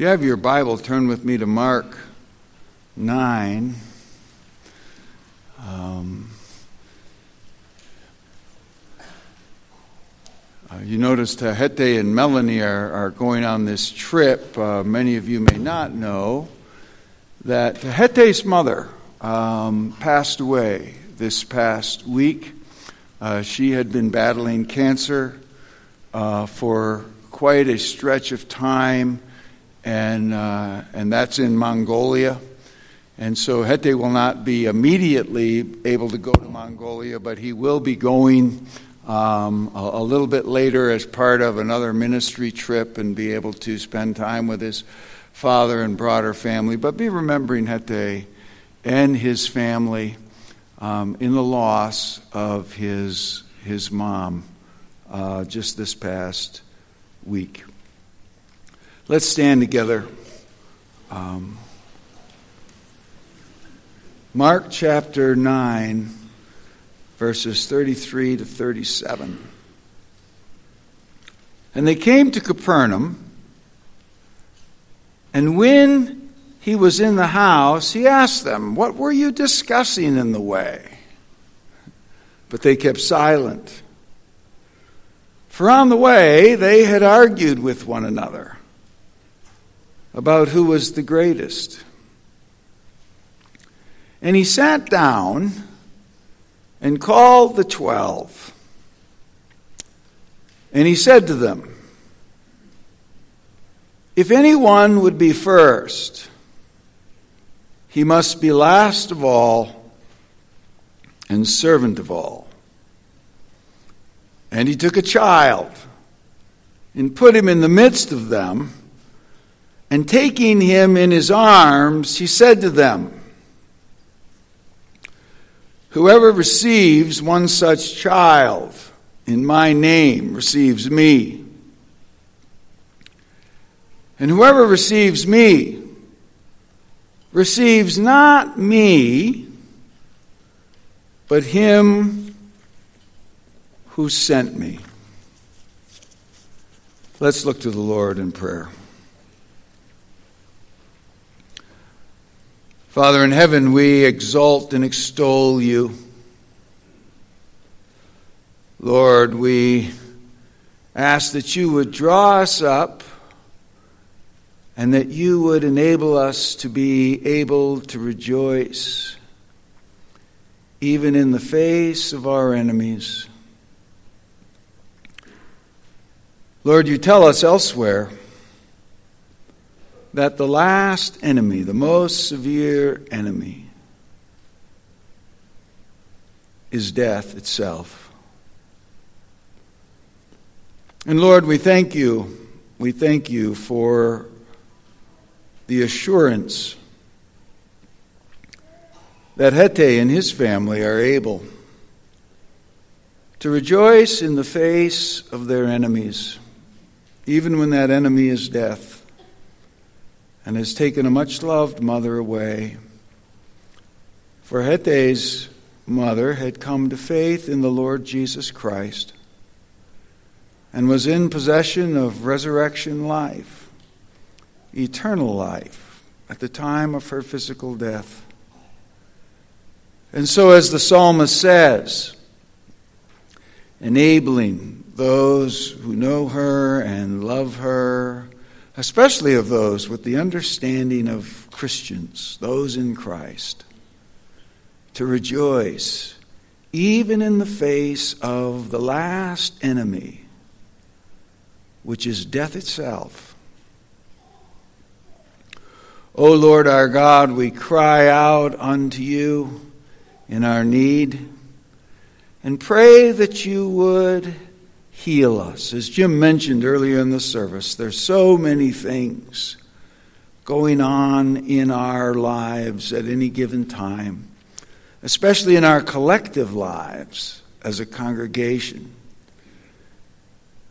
You have your Bible, turn with me to Mark 9. Um, uh, you noticed uh, Hete and Melanie are, are going on this trip. Uh, many of you may not know that Hete's mother um, passed away this past week. Uh, she had been battling cancer uh, for quite a stretch of time and, uh, and that's in Mongolia. And so Hete will not be immediately able to go to Mongolia, but he will be going um, a, a, little bit later as part of another ministry trip and be able to spend time with his father and broader family. But be remembering Hete and his family um, in the loss of his, his mom uh, just this past week. Let's stand together. Um, Mark chapter 9, verses 33 to 37. And they came to Capernaum, and when he was in the house, he asked them, What were you discussing in the way? But they kept silent. For on the way they had argued with one another about who was the greatest. And he sat down and called the twelve. And he said to them, If anyone would be first, he must be last of all and servant of all. And he took a child and put him in the midst of them and taking him in his arms, he said to them, Whoever receives one such child in my name receives me. And whoever receives me receives not me, but him who sent me. Let's look to the Lord in prayer. Father in heaven, we exalt and extol you. Lord, we ask that you would draw us up and that you would enable us to be able to rejoice even in the face of our enemies. Lord, you tell us elsewhere that the last enemy, the most severe enemy, is death itself. And Lord, we thank you. We thank you for the assurance that Hete and his family are able to rejoice in the face of their enemies, even when that enemy is death and has taken a much loved mother away. For Hete's mother had come to faith in the Lord Jesus Christ and was in possession of resurrection life, eternal life, at the time of her physical death. And so, as the psalmist says, enabling those who know her and love her especially of those with the understanding of Christians, those in Christ, to rejoice even in the face of the last enemy, which is death itself. O Lord our God, we cry out unto you in our need and pray that you would heal us. As Jim mentioned earlier in the service, there's so many things going on in our lives at any given time, especially in our collective lives as a congregation.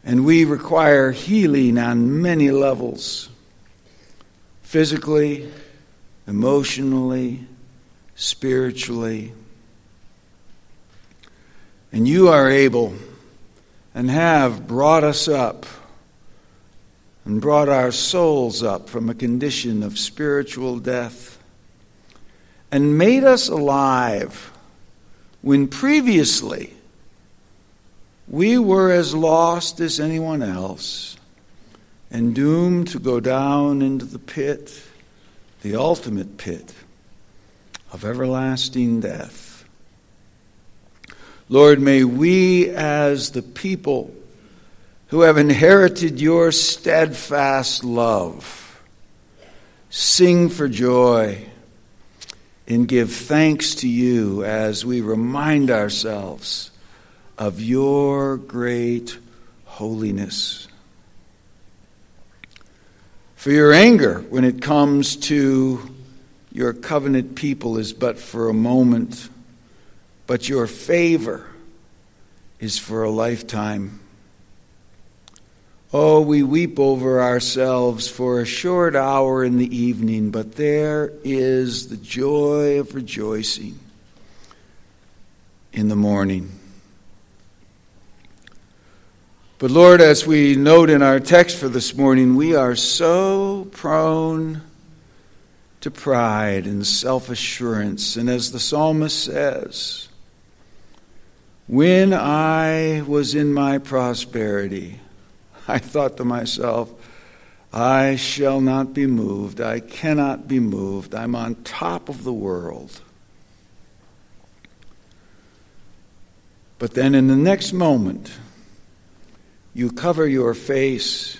And we require healing on many levels physically, emotionally, spiritually. And you are able and have brought us up and brought our souls up from a condition of spiritual death and made us alive when previously we were as lost as anyone else and doomed to go down into the pit, the ultimate pit of everlasting death. Lord, may we, as the people who have inherited your steadfast love, sing for joy and give thanks to you as we remind ourselves of your great holiness. For your anger when it comes to your covenant people is but for a moment, but your favor is for a lifetime. Oh, we weep over ourselves for a short hour in the evening, but there is the joy of rejoicing in the morning. But Lord, as we note in our text for this morning, we are so prone to pride and self assurance. And as the psalmist says, when I was in my prosperity, I thought to myself, I shall not be moved. I cannot be moved. I'm on top of the world. But then in the next moment, you cover your face,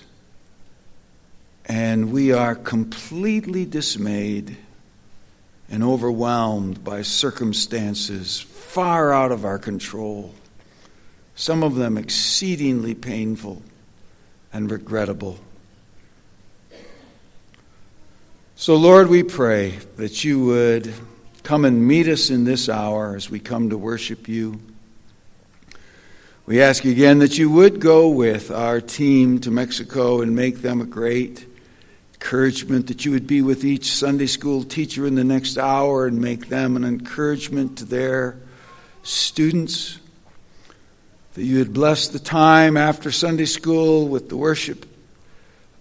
and we are completely dismayed and overwhelmed by circumstances far out of our control, some of them exceedingly painful and regrettable. So, Lord, we pray that you would come and meet us in this hour as we come to worship you. We ask again that you would go with our team to Mexico and make them a great encouragement, that you would be with each Sunday school teacher in the next hour and make them an encouragement to their students, that you would bless the time after Sunday school with the worship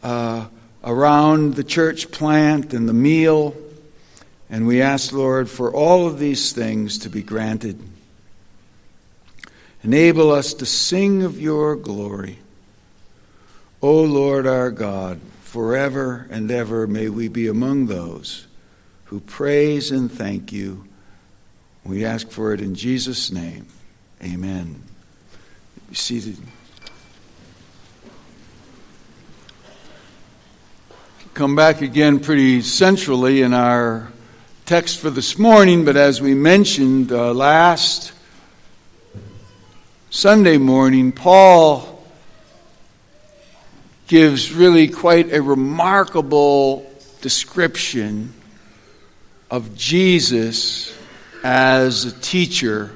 uh, around the church plant and the meal. And we ask, Lord, for all of these things to be granted. Enable us to sing of your glory. O Lord our God, forever and ever may we be among those who praise and thank you. We ask for it in Jesus' name. Amen. Be seated. Come back again pretty centrally in our text for this morning, but as we mentioned uh, last Sunday morning, Paul gives really quite a remarkable description of Jesus as a teacher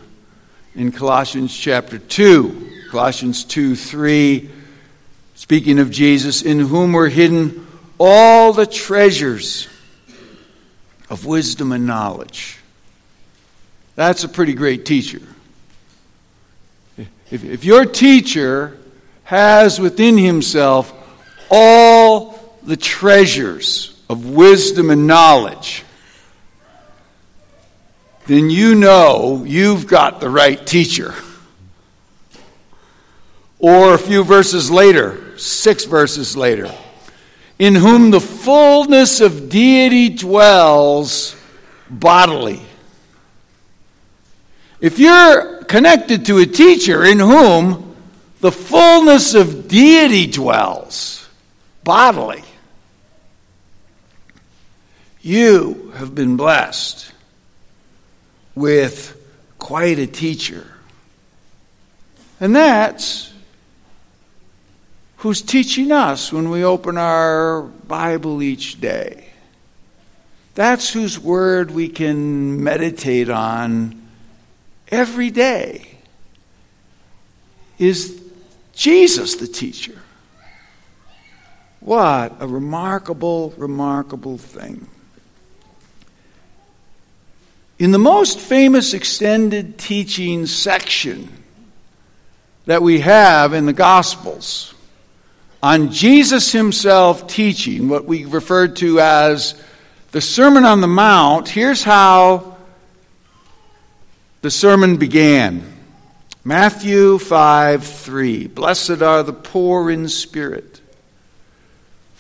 in Colossians chapter 2. Colossians 2 3, speaking of Jesus, in whom were hidden all the treasures of wisdom and knowledge. That's a pretty great teacher. If, if your teacher has within himself all the treasures of wisdom and knowledge, then you know you've got the right teacher. Or a few verses later, six verses later, in whom the fullness of deity dwells bodily. If you're connected to a teacher in whom the fullness of deity dwells bodily, you have been blessed with quite a teacher. And that's who's teaching us when we open our Bible each day. That's whose word we can meditate on every day is Jesus the teacher. What a remarkable, remarkable thing. In the most famous extended teaching section that we have in the Gospels, on Jesus himself teaching, what we refer to as the Sermon on the Mount, here's how the sermon began. Matthew 5 3. Blessed are the poor in spirit,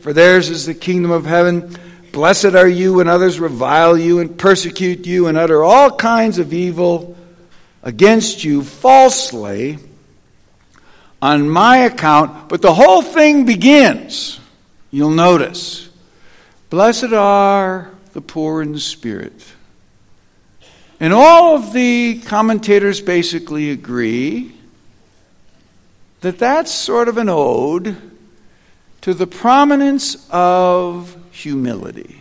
for theirs is the kingdom of heaven. Blessed are you when others revile you and persecute you and utter all kinds of evil against you falsely on my account. But the whole thing begins, you'll notice. Blessed are the poor in spirit. And all of the commentators basically agree that that's sort of an ode to the prominence of humility.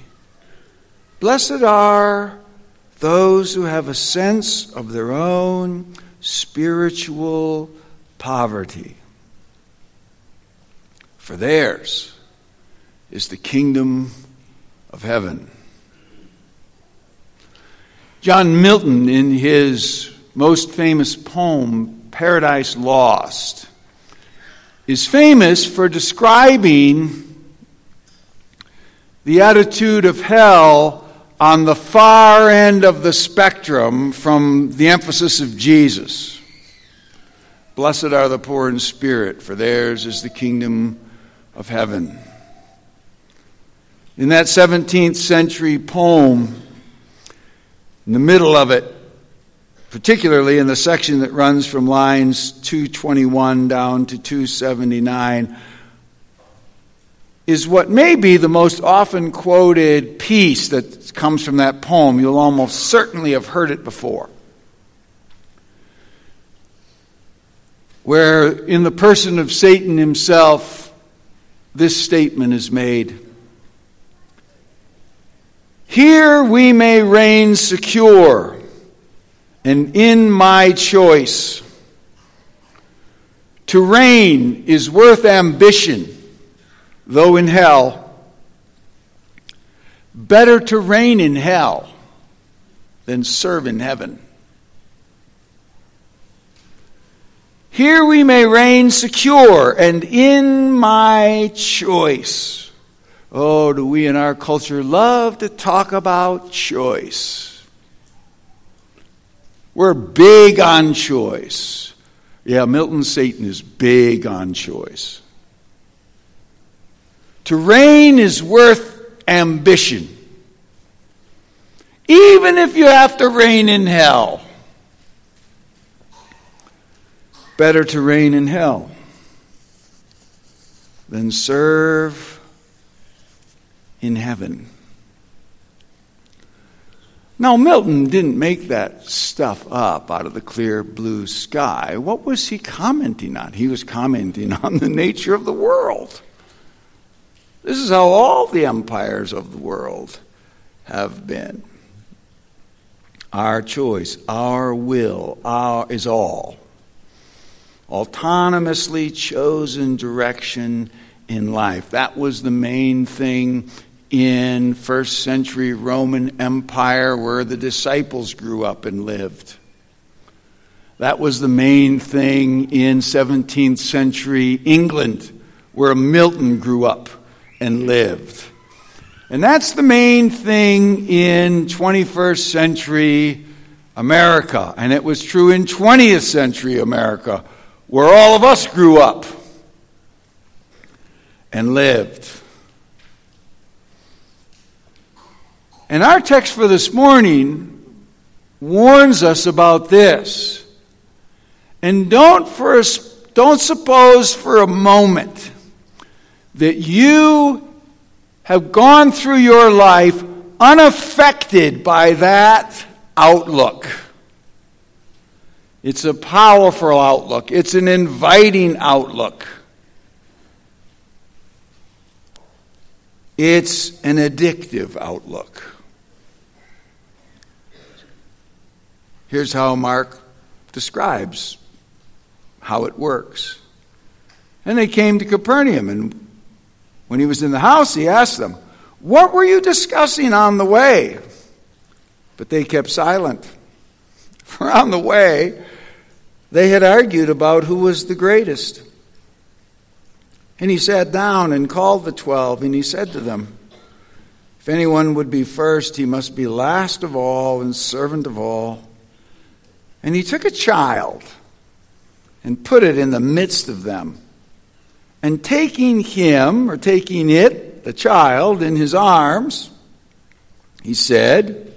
Blessed are those who have a sense of their own spiritual poverty, for theirs is the kingdom of heaven. John Milton, in his most famous poem, Paradise Lost, is famous for describing the attitude of hell on the far end of the spectrum from the emphasis of Jesus. Blessed are the poor in spirit, for theirs is the kingdom of heaven. In that 17th century poem, in the middle of it, particularly in the section that runs from lines 221 down to 279, is what may be the most often quoted piece that comes from that poem. You'll almost certainly have heard it before. Where, in the person of Satan himself, this statement is made Here we may reign secure, and in my choice. To reign is worth ambition though in hell, better to reign in hell than serve in heaven. Here we may reign secure and in my choice. Oh, do we in our culture love to talk about choice? We're big on choice. Yeah, Milton Satan is big on choice. To reign is worth ambition. Even if you have to reign in hell. Better to reign in hell than serve in heaven. Now, Milton didn't make that stuff up out of the clear blue sky. What was he commenting on? He was commenting on the nature of the world. This is how all the empires of the world have been. Our choice, our will, our is all. Autonomously chosen direction in life. That was the main thing in first century Roman Empire where the disciples grew up and lived. That was the main thing in 17th century England where Milton grew up and lived. And that's the main thing in 21st century America. And it was true in 20th century America, where all of us grew up and lived. And our text for this morning warns us about this. And don't, for a, don't suppose for a moment that you have gone through your life unaffected by that outlook. It's a powerful outlook, it's an inviting outlook. It's an addictive outlook. Here's how Mark describes how it works. And they came to Capernaum, and when he was in the house, he asked them, What were you discussing on the way? But they kept silent. For on the way, they had argued about who was the greatest. And he sat down and called the twelve, and he said to them, If anyone would be first, he must be last of all and servant of all. And he took a child and put it in the midst of them. And taking him, or taking it, the child, in his arms, he said,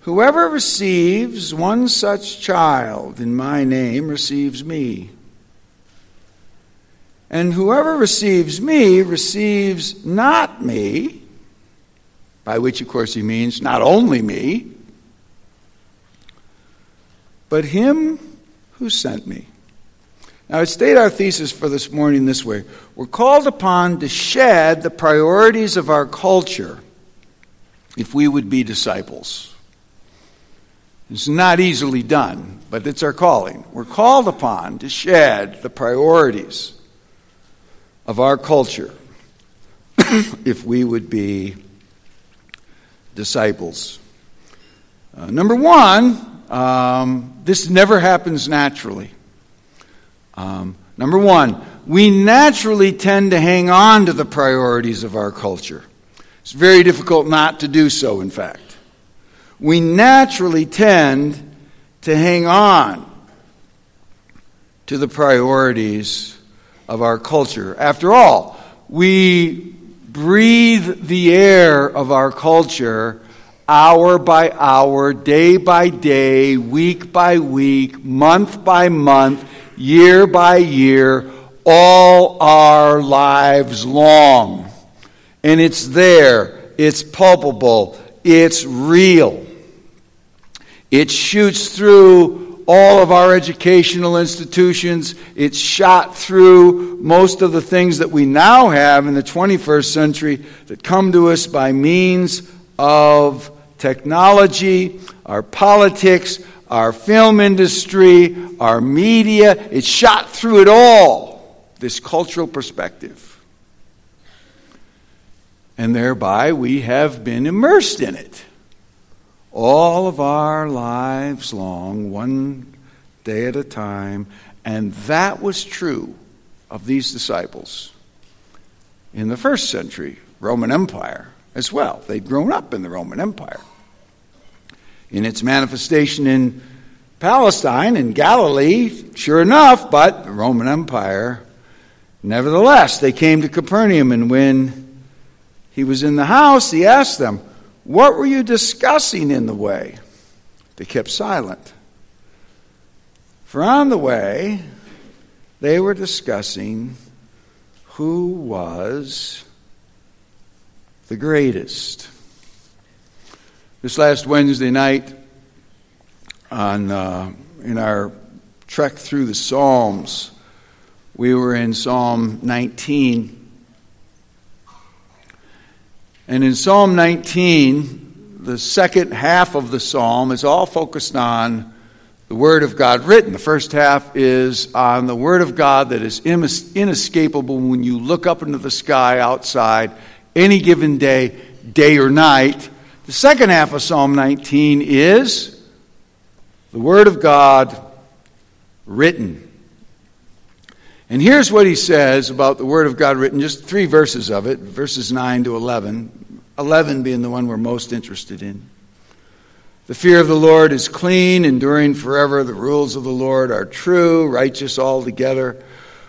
Whoever receives one such child in my name receives me. And whoever receives me receives not me, by which, of course, he means not only me, but him who sent me. Now, I state our thesis for this morning this way We're called upon to shed the priorities of our culture if we would be disciples. It's not easily done, but it's our calling. We're called upon to shed the priorities of our culture if we would be disciples. Uh, number one, um, this never happens naturally. Um, number one, we naturally tend to hang on to the priorities of our culture. It's very difficult not to do so, in fact we naturally tend to hang on to the priorities of our culture. After all, we breathe the air of our culture hour by hour, day by day, week by week, month by month, year by year, all our lives long. And it's there, it's palpable, it's real. It shoots through all of our educational institutions. It's shot through most of the things that we now have in the 21st century that come to us by means of technology, our politics, our film industry, our media. It's shot through it all, this cultural perspective. And thereby we have been immersed in it all of our lives long, one day at a time. And that was true of these disciples in the first century Roman Empire as well. They'd grown up in the Roman Empire. In its manifestation in Palestine and Galilee, sure enough, but the Roman Empire, nevertheless, they came to Capernaum, and when he was in the house, he asked them, what were you discussing in the way? They kept silent. For on the way, they were discussing who was the greatest. This last Wednesday night, on uh, in our trek through the Psalms, we were in Psalm 19. And in Psalm 19, the second half of the psalm is all focused on the Word of God written. The first half is on the Word of God that is inescapable when you look up into the sky outside any given day, day or night. The second half of Psalm 19 is the Word of God written. And here's what he says about the Word of God written, just three verses of it, verses 9 to 11. 11 being the one we're most interested in. The fear of the Lord is clean, enduring forever. The rules of the Lord are true, righteous altogether.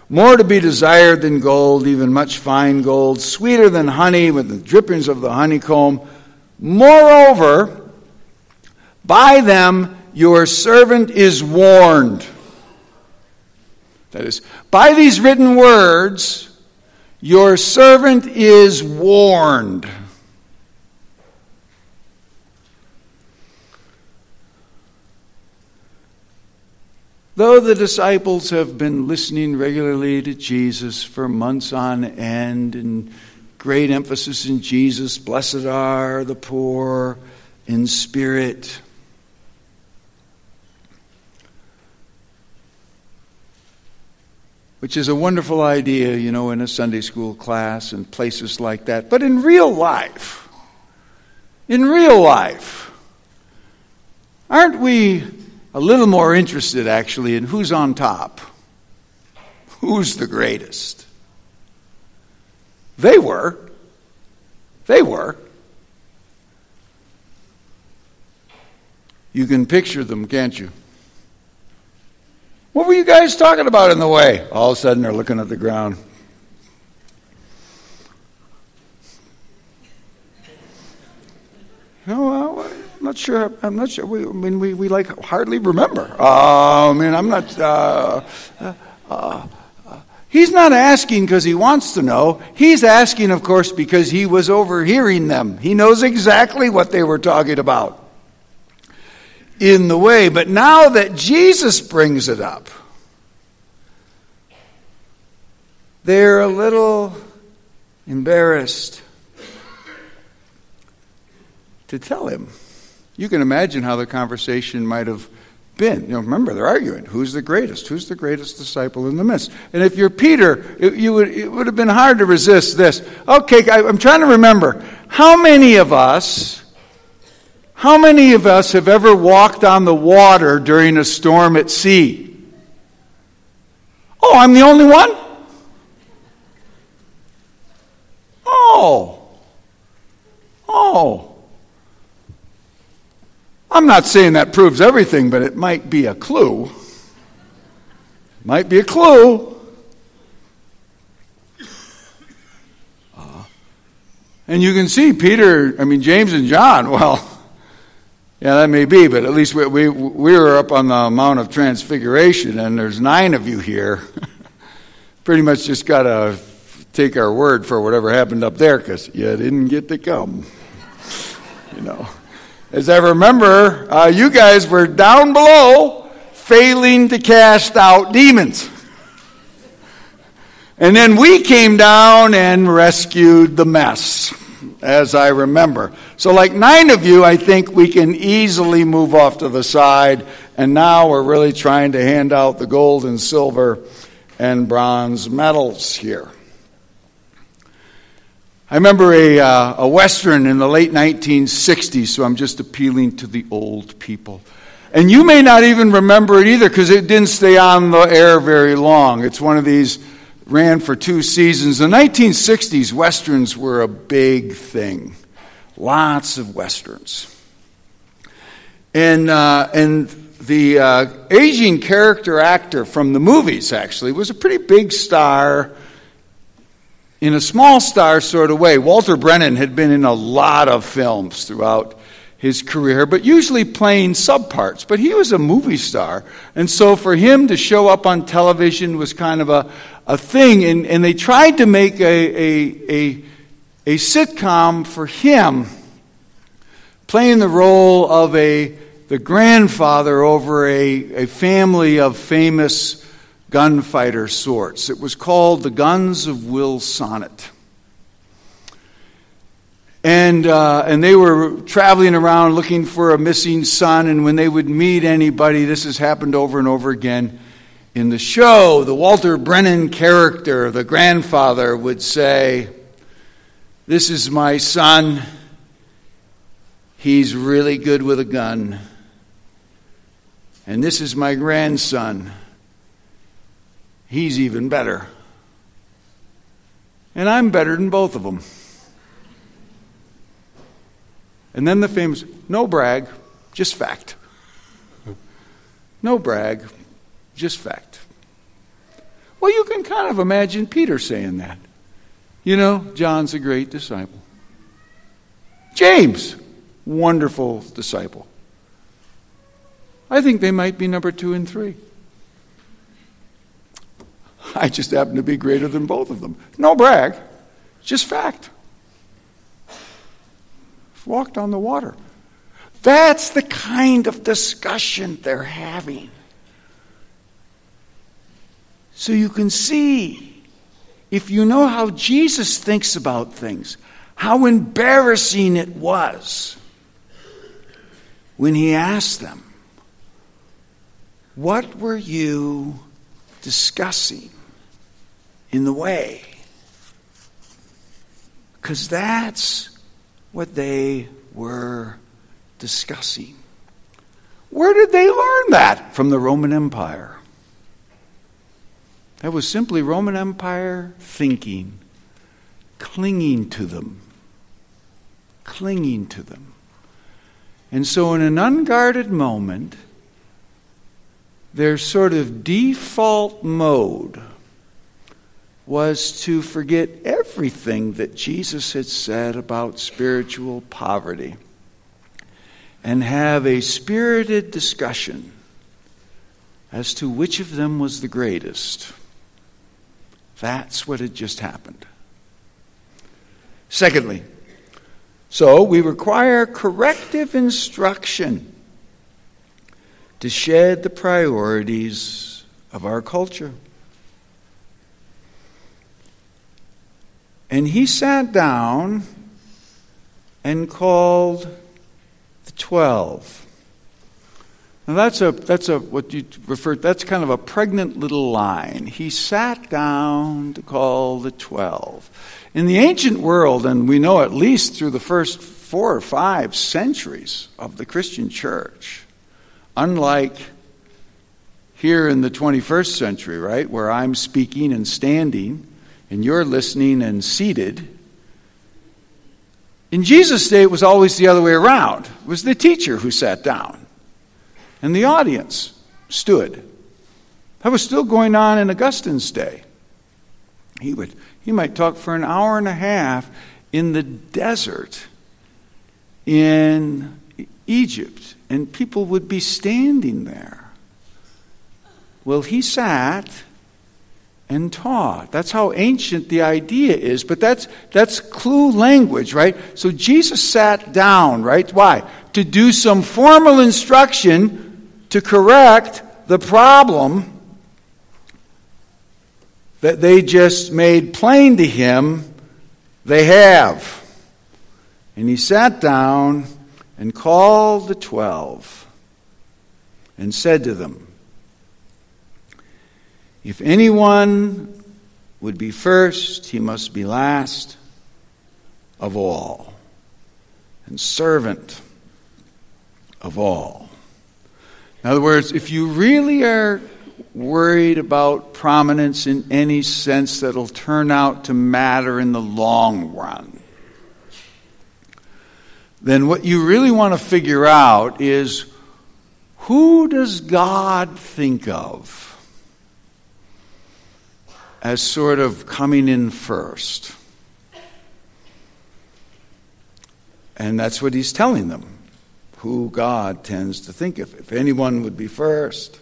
More to be desired than gold, even much fine gold, sweeter than honey with the drippings of the honeycomb. Moreover, by them your servant is warned. That is, by these written words, your servant is warned. Though the disciples have been listening regularly to Jesus for months on end and great emphasis in Jesus. Blessed are the poor in spirit. Which is a wonderful idea, you know, in a Sunday school class and places like that. But in real life, in real life, aren't we a little more interested actually in who's on top? Who's the greatest? They were. They were. You can picture them, can't you? What were you guys talking about in the way? All of a sudden, they're looking at the ground. I'm not sure. I'm not sure. We, I mean, we, we like hardly remember. Uh, I mean, I'm not. Uh, uh, uh He's not asking because he wants to know. He's asking, of course, because he was overhearing them. He knows exactly what they were talking about in the way. But now that Jesus brings it up, they're a little embarrassed to tell him. You can imagine how the conversation might have been. You know, remember, they're arguing. Who's the greatest? Who's the greatest disciple in the midst? And if you're Peter, it, you would, it would have been hard to resist this. Okay, I, I'm trying to remember. How many of us, how many of us have ever walked on the water during a storm at sea? Oh, I'm the only one? Oh. Oh. I'm not saying that proves everything, but it might be a clue. Might be a clue. Uh, and you can see Peter, I mean, James and John, well, yeah, that may be, but at least we, we, we were up on the Mount of Transfiguration, and there's nine of you here. Pretty much just got to take our word for whatever happened up there because you didn't get to come. You know. As I remember, uh, you guys were down below failing to cast out demons. And then we came down and rescued the mess, as I remember. So, like nine of you, I think we can easily move off to the side. And now we're really trying to hand out the gold and silver and bronze medals here. I remember a, uh, a Western in the late 1960s, so I'm just appealing to the old people. And you may not even remember it either because it didn't stay on the air very long. It's one of these, ran for two seasons. The 1960s, Westerns were a big thing. Lots of Westerns. And, uh, and the uh, aging character actor from the movies, actually, was a pretty big star in a small star sort of way. Walter Brennan had been in a lot of films throughout his career, but usually playing subparts. But he was a movie star. And so for him to show up on television was kind of a, a thing. And, and they tried to make a, a, a, a sitcom for him, playing the role of a, the grandfather over a, a family of famous gunfighter sorts. It was called The Guns of Will Sonnet. And, uh, and they were traveling around looking for a missing son, and when they would meet anybody, this has happened over and over again in the show. The Walter Brennan character, the grandfather, would say, This is my son. He's really good with a gun. And this is my grandson. He's even better. And I'm better than both of them. And then the famous no brag, just fact. No brag, just fact. Well, you can kind of imagine Peter saying that. You know, John's a great disciple. James, wonderful disciple. I think they might be number two and three. I just happen to be greater than both of them. No brag, just fact. Walked on the water. That's the kind of discussion they're having. So you can see if you know how Jesus thinks about things, how embarrassing it was when he asked them, What were you discussing in the way? Because that's what they were discussing. Where did they learn that? From the Roman Empire. That was simply Roman Empire thinking, clinging to them, clinging to them. And so, in an unguarded moment, their sort of default mode was to forget everything that Jesus had said about spiritual poverty and have a spirited discussion as to which of them was the greatest. That's what had just happened. Secondly, so we require corrective instruction to shed the priorities of our culture. And he sat down and called the twelve. Now that's a that's a what you refer that's kind of a pregnant little line. He sat down to call the twelve. In the ancient world, and we know at least through the first four or five centuries of the Christian church, unlike here in the 21st century, right, where I'm speaking and standing and you're listening and seated. In Jesus' day, it was always the other way around. It was the teacher who sat down, and the audience stood. That was still going on in Augustine's day. He would he might talk for an hour and a half in the desert in Egypt, and people would be standing there. Well, he sat and taught. That's how ancient the idea is, but that's, that's clue language, right? So Jesus sat down, right? Why? To do some formal instruction to correct the problem that they just made plain to him they have. And he sat down and called the twelve and said to them, if anyone would be first, he must be last of all, and servant of all. In other words, if you really are worried about prominence in any sense that'll turn out to matter in the long run, then what you really want to figure out is who does God think of? As sort of coming in first. And that's what he's telling them, who God tends to think of. If anyone would be first,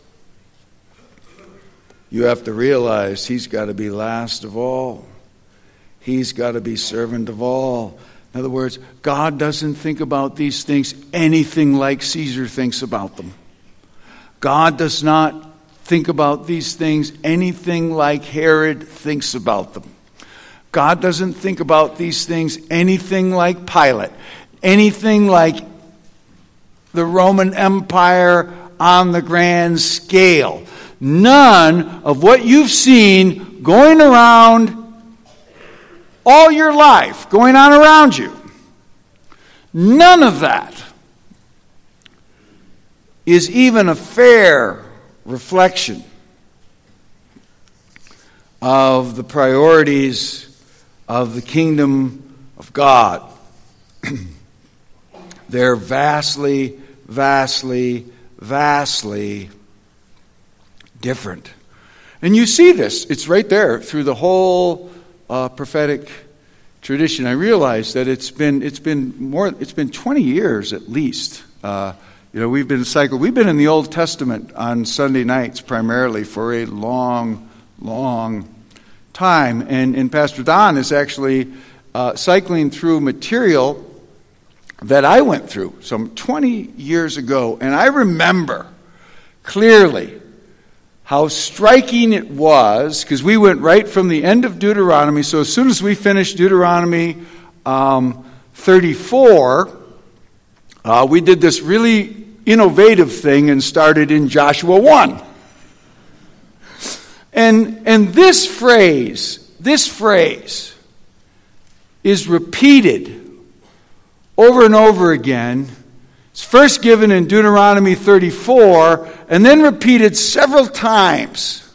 you have to realize he's got to be last of all. He's got to be servant of all. In other words, God doesn't think about these things anything like Caesar thinks about them. God does not think about these things anything like Herod thinks about them. God doesn't think about these things anything like Pilate, anything like the Roman Empire on the grand scale. None of what you've seen going around all your life, going on around you, none of that is even a fair reflection of the priorities of the kingdom of God. They're vastly, vastly, vastly different. And you see this, it's right there through the whole uh, prophetic tradition. I realize that it's been, it's been more, it's been 20 years at least. Uh, you know, we've been cycled. We've been in the Old Testament on Sunday nights primarily for a long, long time. And, and Pastor Don is actually uh, cycling through material that I went through some 20 years ago. And I remember clearly how striking it was, because we went right from the end of Deuteronomy. So as soon as we finished Deuteronomy um, 34, uh, we did this really innovative thing and started in Joshua 1. And, and this phrase, this phrase is repeated over and over again. It's first given in Deuteronomy 34 and then repeated several times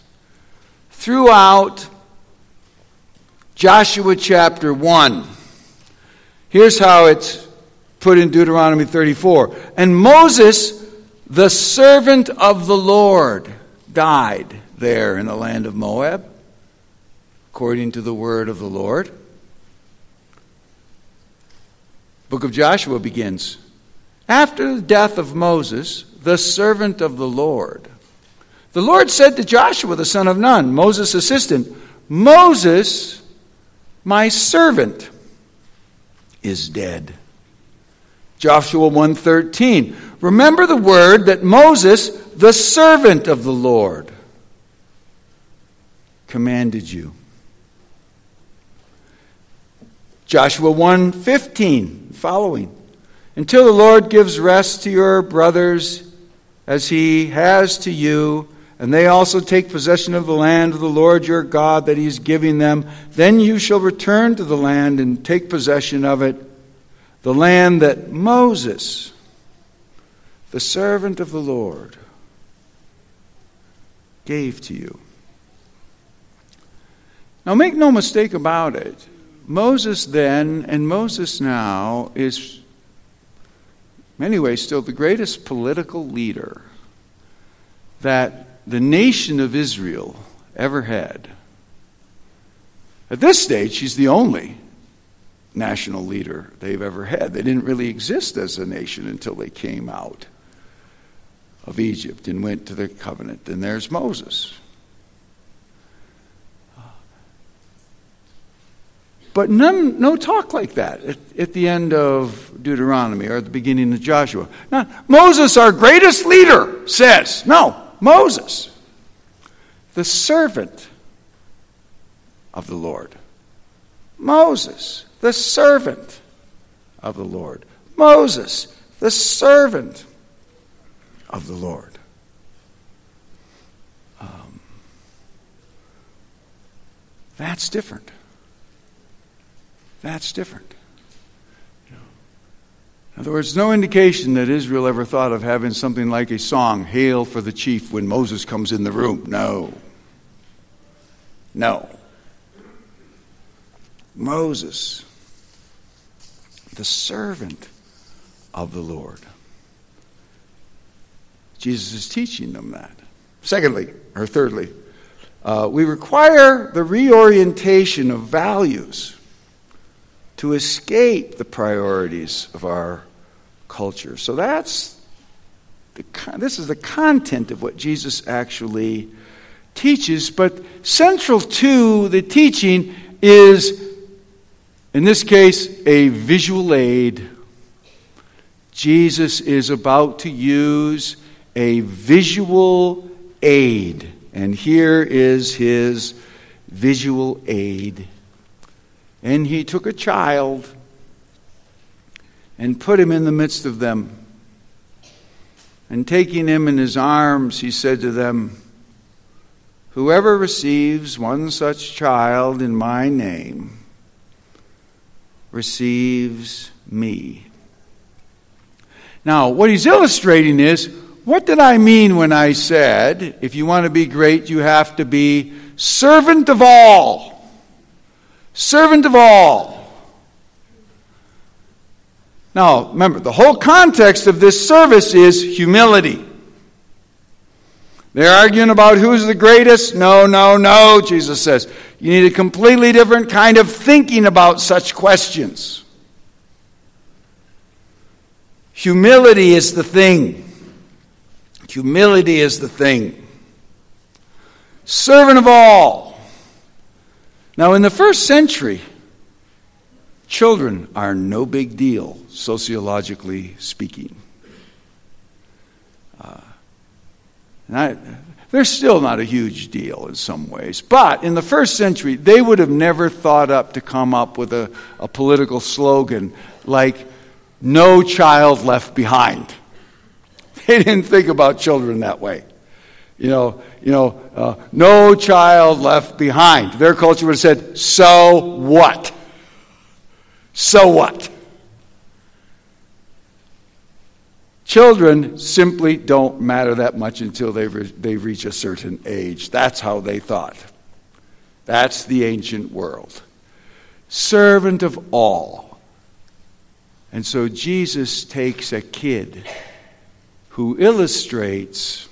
throughout Joshua chapter 1. Here's how it's put in Deuteronomy 34. And Moses, the servant of the Lord, died there in the land of Moab, according to the word of the Lord. Book of Joshua begins. After the death of Moses, the servant of the Lord, the Lord said to Joshua, the son of Nun, Moses' assistant, Moses, my servant, is dead. Joshua 1:13. Remember the word that Moses, the servant of the Lord, commanded you. Joshua 1:15 following. Until the Lord gives rest to your brothers as he has to you, and they also take possession of the land of the Lord your God that he is giving them, then you shall return to the land and take possession of it the land that Moses, the servant of the Lord, gave to you. Now, make no mistake about it. Moses then and Moses now is, many ways, still the greatest political leader that the nation of Israel ever had. At this stage, he's the only national leader they've ever had. They didn't really exist as a nation until they came out of Egypt and went to the covenant. And there's Moses. But none, no talk like that at, at, the end of Deuteronomy or the beginning of Joshua. Not Moses, our greatest leader, says. No, Moses, the servant of the Lord. Moses, the servant of the Lord. Moses, the servant of the Lord. Um, that's different. That's different. In other words, no indication that Israel ever thought of having something like a song, Hail for the Chief, when Moses comes in the room. No. No. Moses the servant of the Lord. Jesus is teaching them that. Secondly, or thirdly, uh, we require the reorientation of values to escape the priorities of our culture. So that's the, this is the content of what Jesus actually teaches, but central to the teaching is in this case, a visual aid. Jesus is about to use a visual aid. And here is his visual aid. And he took a child and put him in the midst of them. And taking him in his arms, he said to them, Whoever receives one such child in my name, receives me. Now, what he's illustrating is what did I mean when I said, if you want to be great, you have to be servant of all? Servant of all. Now, remember, the whole context of this service is humility. They're arguing about who's the greatest. No, no, no, Jesus says. You need a completely different kind of thinking about such questions. Humility is the thing. Humility is the thing. Servant of all. Now, in the first century, children are no big deal, sociologically speaking. And I, They're still not a huge deal in some ways. But in the first century, they would have never thought up to come up with a, a political slogan like, no child left behind. They didn't think about children that way. You know, you know, uh, no child left behind. Their culture would have said, so what? So what? Children simply don't matter that much until they, re- they reach a certain age. That's how they thought. That's the ancient world. Servant of all. And so Jesus takes a kid who illustrates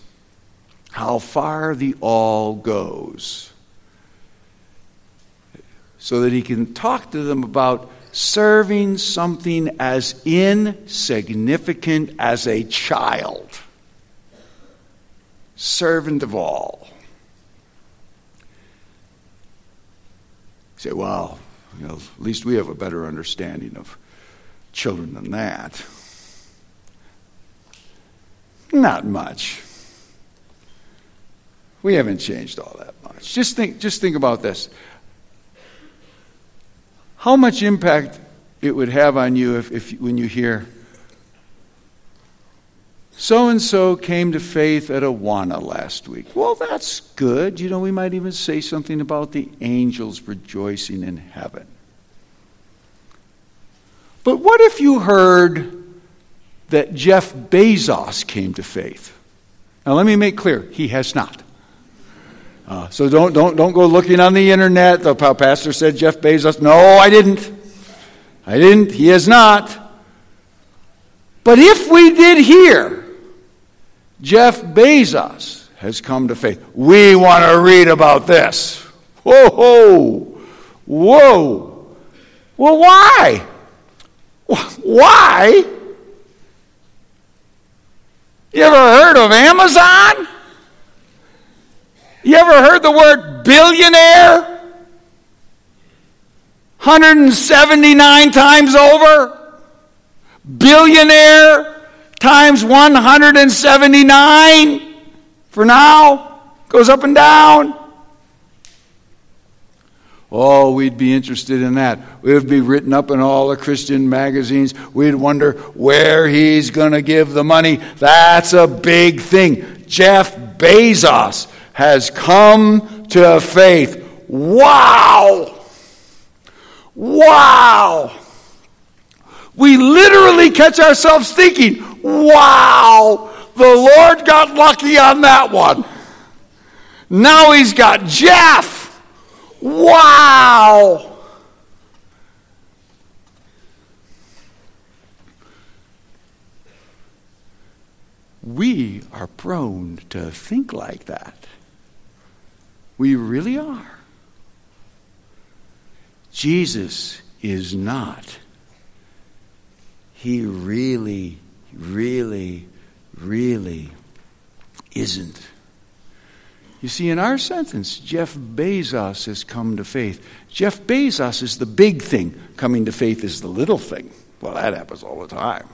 how far the all goes so that he can talk to them about serving something as insignificant as a child. Servant of all. You say, well, you know, at least we have a better understanding of children than that. Not much. We haven't changed all that much. Just think, just think about this. How much impact it would have on you if, if when you hear, so and so came to faith at Awana last week. Well, that's good. You know, we might even say something about the angels rejoicing in heaven. But what if you heard that Jeff Bezos came to faith. Now, let me make clear, he has not. Uh, so don't, don't, don't go looking on the internet. The pastor said Jeff Bezos. No, I didn't. I didn't. He has not. But if we did hear Jeff Bezos has come to faith, we want to read about this. Whoa, whoa, whoa. Well, why? Why? You ever heard of Amazon? You ever heard the word billionaire? 179 times over? Billionaire times 179 for now? Goes up and down. Oh, we'd be interested in that. Would be written up in all the Christian magazines. We'd wonder where he's going to give the money. That's a big thing. Jeff Bezos has come to faith. Wow! Wow! We literally catch ourselves thinking, wow, the Lord got lucky on that one. Now he's got Jeff. Wow! We are prone to think like that. We really are. Jesus is not. He really, really, really isn't. You see, in our sentence, Jeff Bezos has come to faith. Jeff Bezos is the big thing. Coming to faith is the little thing. Well, that happens all the time.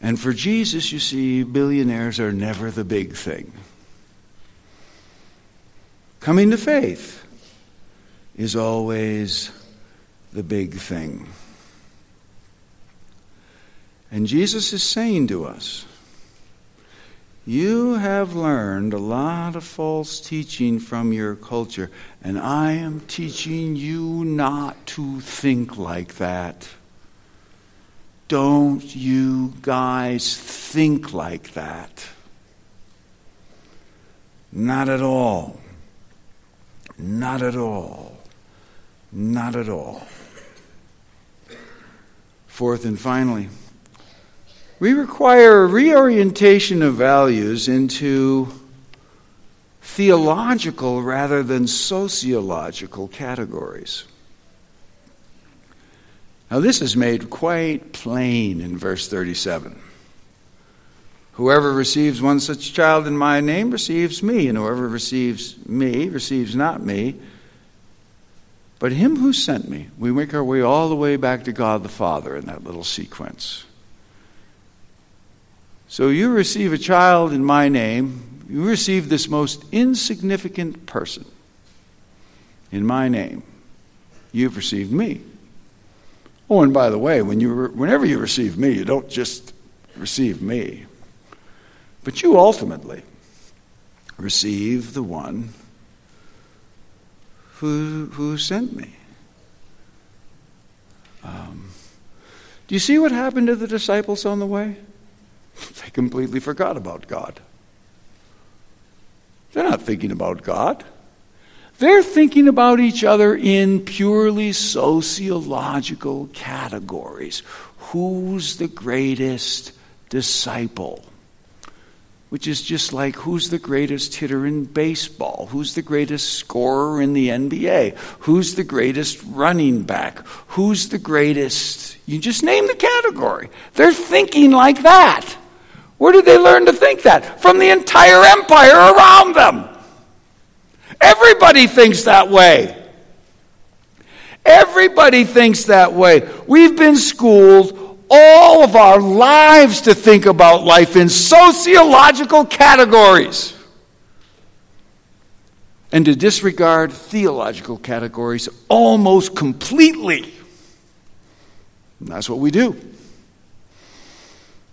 And for Jesus, you see, billionaires are never the big thing. Coming to faith is always the big thing. And Jesus is saying to us, You have learned a lot of false teaching from your culture, and I am teaching you not to think like that. Don't you guys think like that. Not at all. Not at all. Not at all. Fourth and finally, we require a reorientation of values into theological rather than sociological categories. Now, this is made quite plain in verse 37. Whoever receives one such child in my name receives me, and whoever receives me receives not me, but him who sent me. We make our way all the way back to God the Father in that little sequence. So you receive a child in my name, you receive this most insignificant person in my name. You've received me. Oh, and by the way, when you whenever you receive me, you don't just receive me, but you ultimately receive the one who, who sent me. Um, do you see what happened to the disciples on the way? They completely forgot about God. They're not thinking about God. They're thinking about each other in purely sociological categories. Who's the greatest disciple? Which is just like who's the greatest hitter in baseball? Who's the greatest scorer in the NBA? Who's the greatest running back? Who's the greatest? You just name the category. They're thinking like that. Where did they learn to think that? From the entire empire around them. Everybody thinks that way. Everybody thinks that way. We've been schooled all of our lives to think about life in sociological categories and to disregard theological categories almost completely. And that's what we do.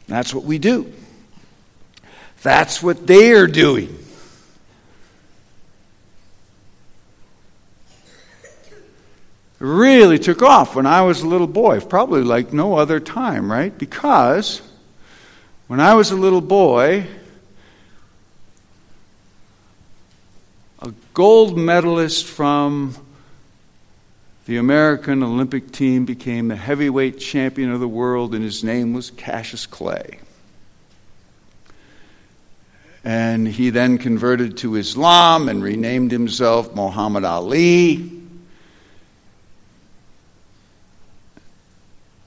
That's what we do. That's what they are doing. Really took off when I was a little boy, probably like no other time, right? Because when I was a little boy, a gold medalist from the American Olympic team became the heavyweight champion of the world, and his name was Cassius Clay. And he then converted to Islam and renamed himself Muhammad Ali.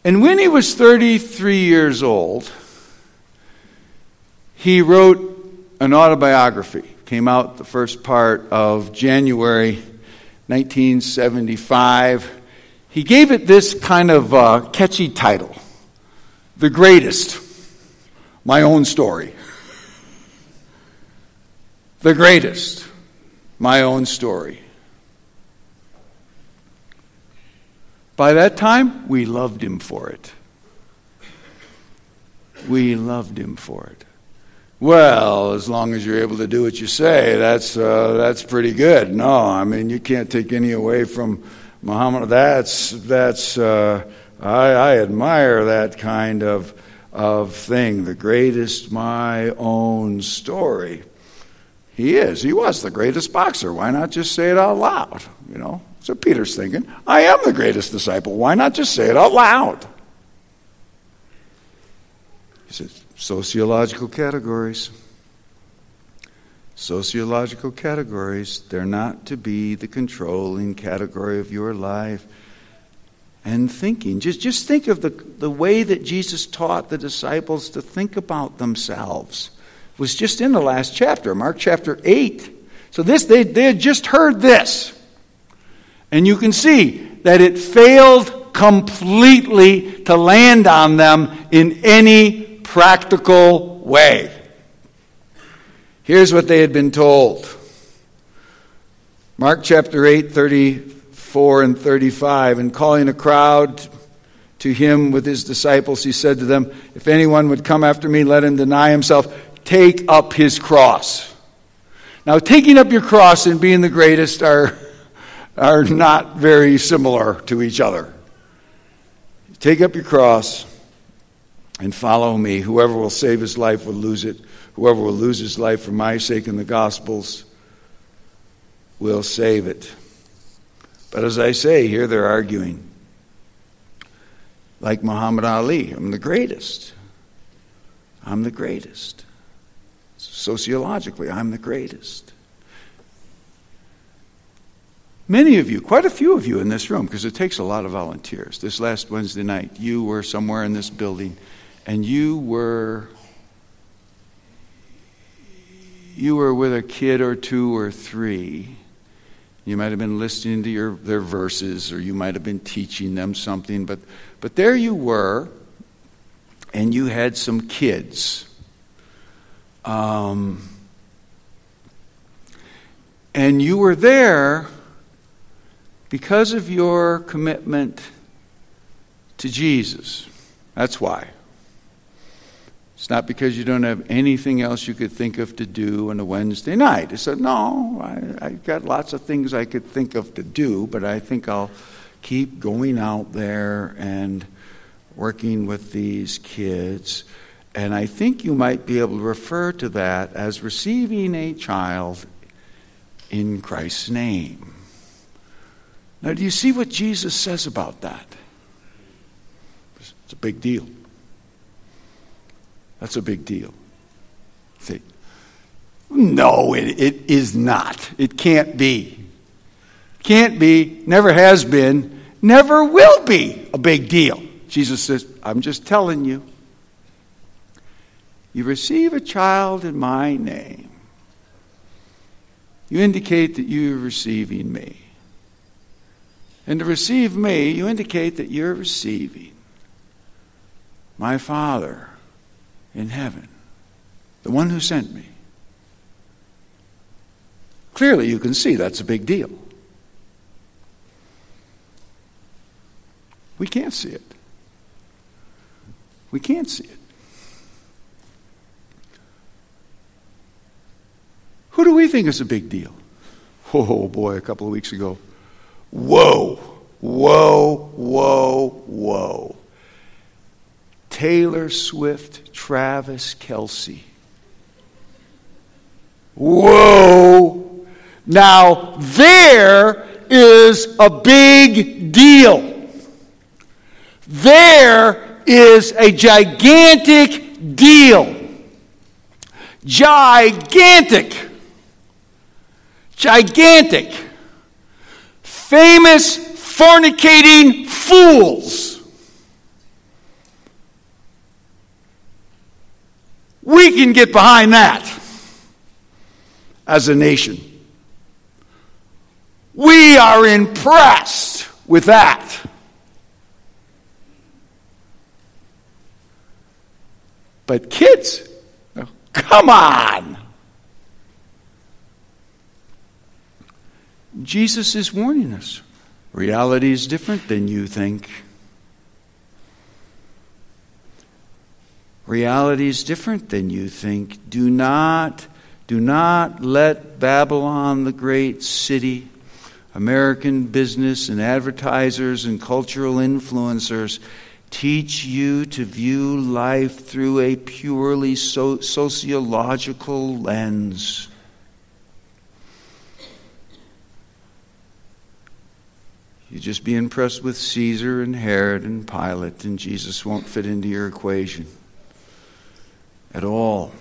And when he was 33 years old, he wrote an autobiography. Came out the first part of January 1975. He gave it this kind of uh, catchy title The Greatest My Own Story. The Greatest My Own Story. By that time, we loved him for it. We loved him for it. Well, as long as you're able to do what you say, that's, uh, that's pretty good. No, I mean, you can't take any away from Muhammad. That's, that's uh, I, I admire that kind of, of thing. The greatest my own story. He is. He was the greatest boxer. Why not just say it out loud? You know? So Peter's thinking, I am the greatest disciple. Why not just say it out loud? He says, sociological categories. Sociological categories, they're not to be the controlling category of your life and thinking. Just, just think of the, the way that Jesus taught the disciples to think about themselves. It was just in the last chapter, Mark chapter 8. So this they, they had just heard this. And you can see that it failed completely to land on them in any practical way. Here's what they had been told Mark chapter 8, 34 and 35. And calling a crowd to him with his disciples, he said to them, If anyone would come after me, let him deny himself, take up his cross. Now, taking up your cross and being the greatest are are not very similar to each other. Take up your cross and follow me. Whoever will save his life will lose it. Whoever will lose his life for my sake and the gospel's will save it. But as I say, here they're arguing. Like Muhammad Ali, I'm the greatest. I'm the greatest. Sociologically, I'm the greatest. Many of you, quite a few of you in this room, because it takes a lot of volunteers. This last Wednesday night, you were somewhere in this building and you were you were with a kid or two or three. You might have been listening to your, their verses or you might have been teaching them something, but, but there you were, and you had some kids Um, and you were there because of your commitment to Jesus. That's why. It's not because you don't have anything else you could think of to do on a Wednesday night. He said, No, I, I got lots of things I could think of to do, but I think I'll keep going out there and working with these kids. And I think you might be able to refer to that as receiving a child in Christ's name. Now, do you see what Jesus says about that? It's a big deal. That's a big deal. See? No, it, it is not. It can't be. Can't be, never has been, never will be a big deal. Jesus says, I'm just telling you. You receive a child in my name. You indicate that you're receiving me. And to receive me, you indicate that you're receiving my Father in heaven, the one who sent me. Clearly, you can see that's a big deal. We can't see it. We can't see it. Who do we think is a big deal? Oh boy, a couple of weeks ago. Whoa, whoa, whoa, whoa. Taylor Swift, Travis Kelce. Whoa! Now, there is a big deal. There is a gigantic deal. Gigantic. Gigantic. Famous fornicating fools We can get behind that as a nation. We are impressed with that. But kids, come on. Jesus is warning us. Reality is different than you think. Reality is different than you think. Do not, do not let Babylon, the great city, American business and advertisers and cultural influencers teach you to view life through a purely so- sociological lens. You just be impressed with Caesar and Herod and Pilate, and Jesus won't fit into your equation at all.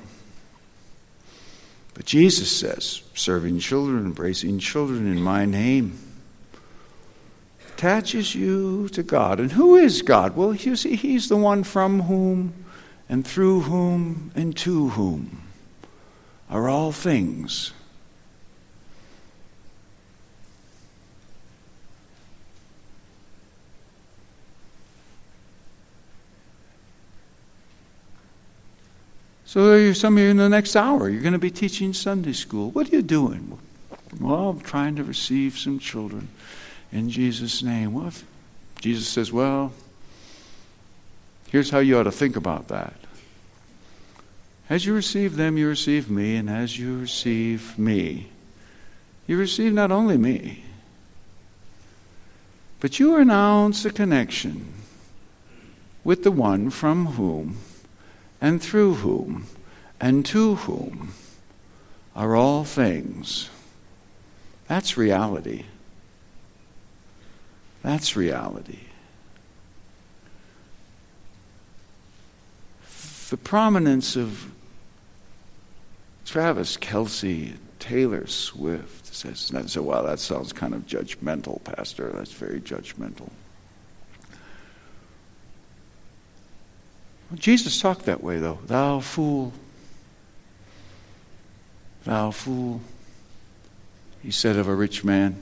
But Jesus says, serving children, embracing children in my name, attaches you to God. And who is God? Well, you see, He's the one from whom and through whom and to whom are all things. So some of you in the next hour, you're going to be teaching Sunday school. What are you doing? Well, I'm trying to receive some children in Jesus' name. Well, Jesus says, well, here's how you ought to think about that. As you receive them, you receive me, and as you receive me, you receive not only me, but you announce a connection with the one from whom and through whom and to whom are all things. That's reality. That's reality. The prominence of Travis Kelce, Taylor Swift says, so, well, that sounds kind of judgmental, Pastor. That's very judgmental. Jesus talked that way, though. Thou fool. Thou fool. He said of a rich man,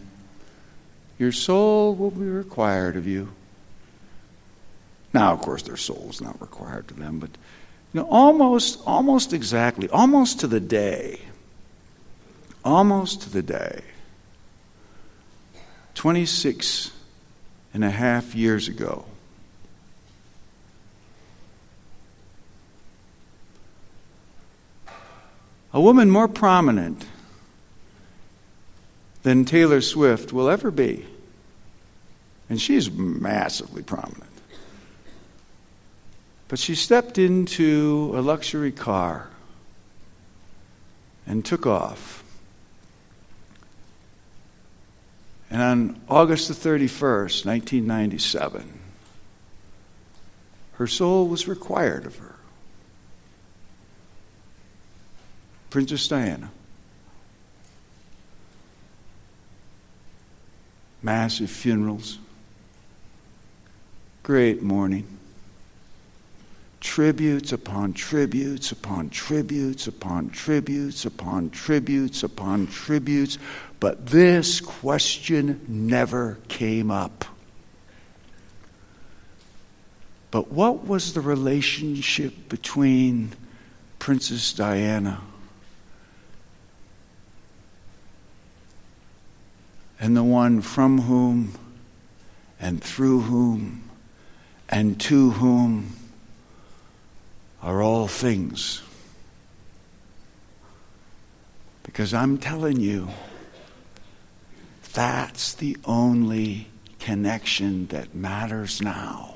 Your soul will be required of you. Now, of course, their soul is not required to them, but You know, almost, almost exactly, almost to the day, almost to the day, 26 and a half years ago, a woman more prominent than Taylor Swift will ever be. And she's massively prominent. But she stepped into a luxury car and took off. And on August the 31st, 1997, her soul was required of her. Princess Diana. Massive funerals. Great mourning. Tributes upon tributes upon tributes upon tributes upon tributes upon tributes. But this question never came up. But what was the relationship between Princess Diana and the one from whom and through whom and to whom are all things. Because I'm telling you, that's the only connection that matters now.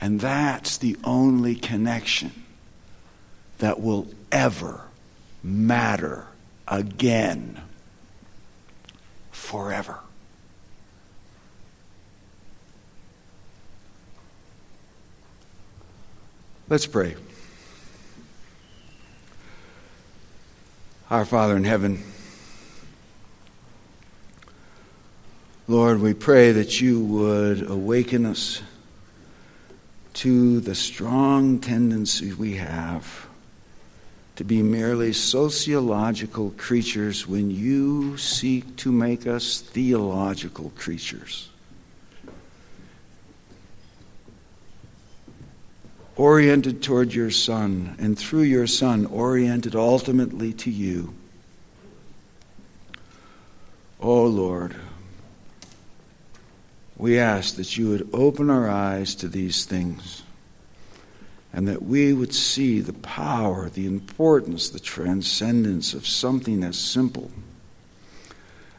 And that's the only connection that will ever matter again forever. Let's pray. Our Father in heaven, Lord, we pray that you would awaken us to the strong tendency we have to be merely sociological creatures when you seek to make us theological creatures. Oriented toward your Son, and through your Son, oriented ultimately to you. Oh Lord, we ask that you would open our eyes to these things and that we would see the power, the importance, the transcendence of something as simple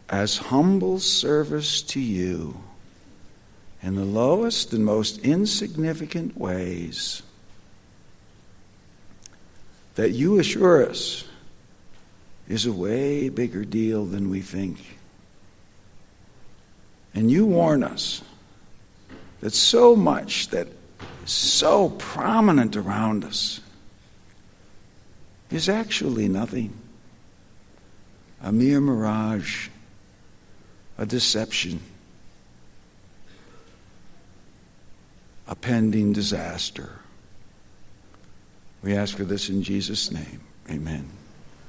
as humble service to you in the lowest and most insignificant ways that you assure us is a way bigger deal than we think. And you warn us that so much that so prominent around us is actually nothing. A mere mirage, a deception, a pending disaster. We ask for this in Jesus' name. Amen.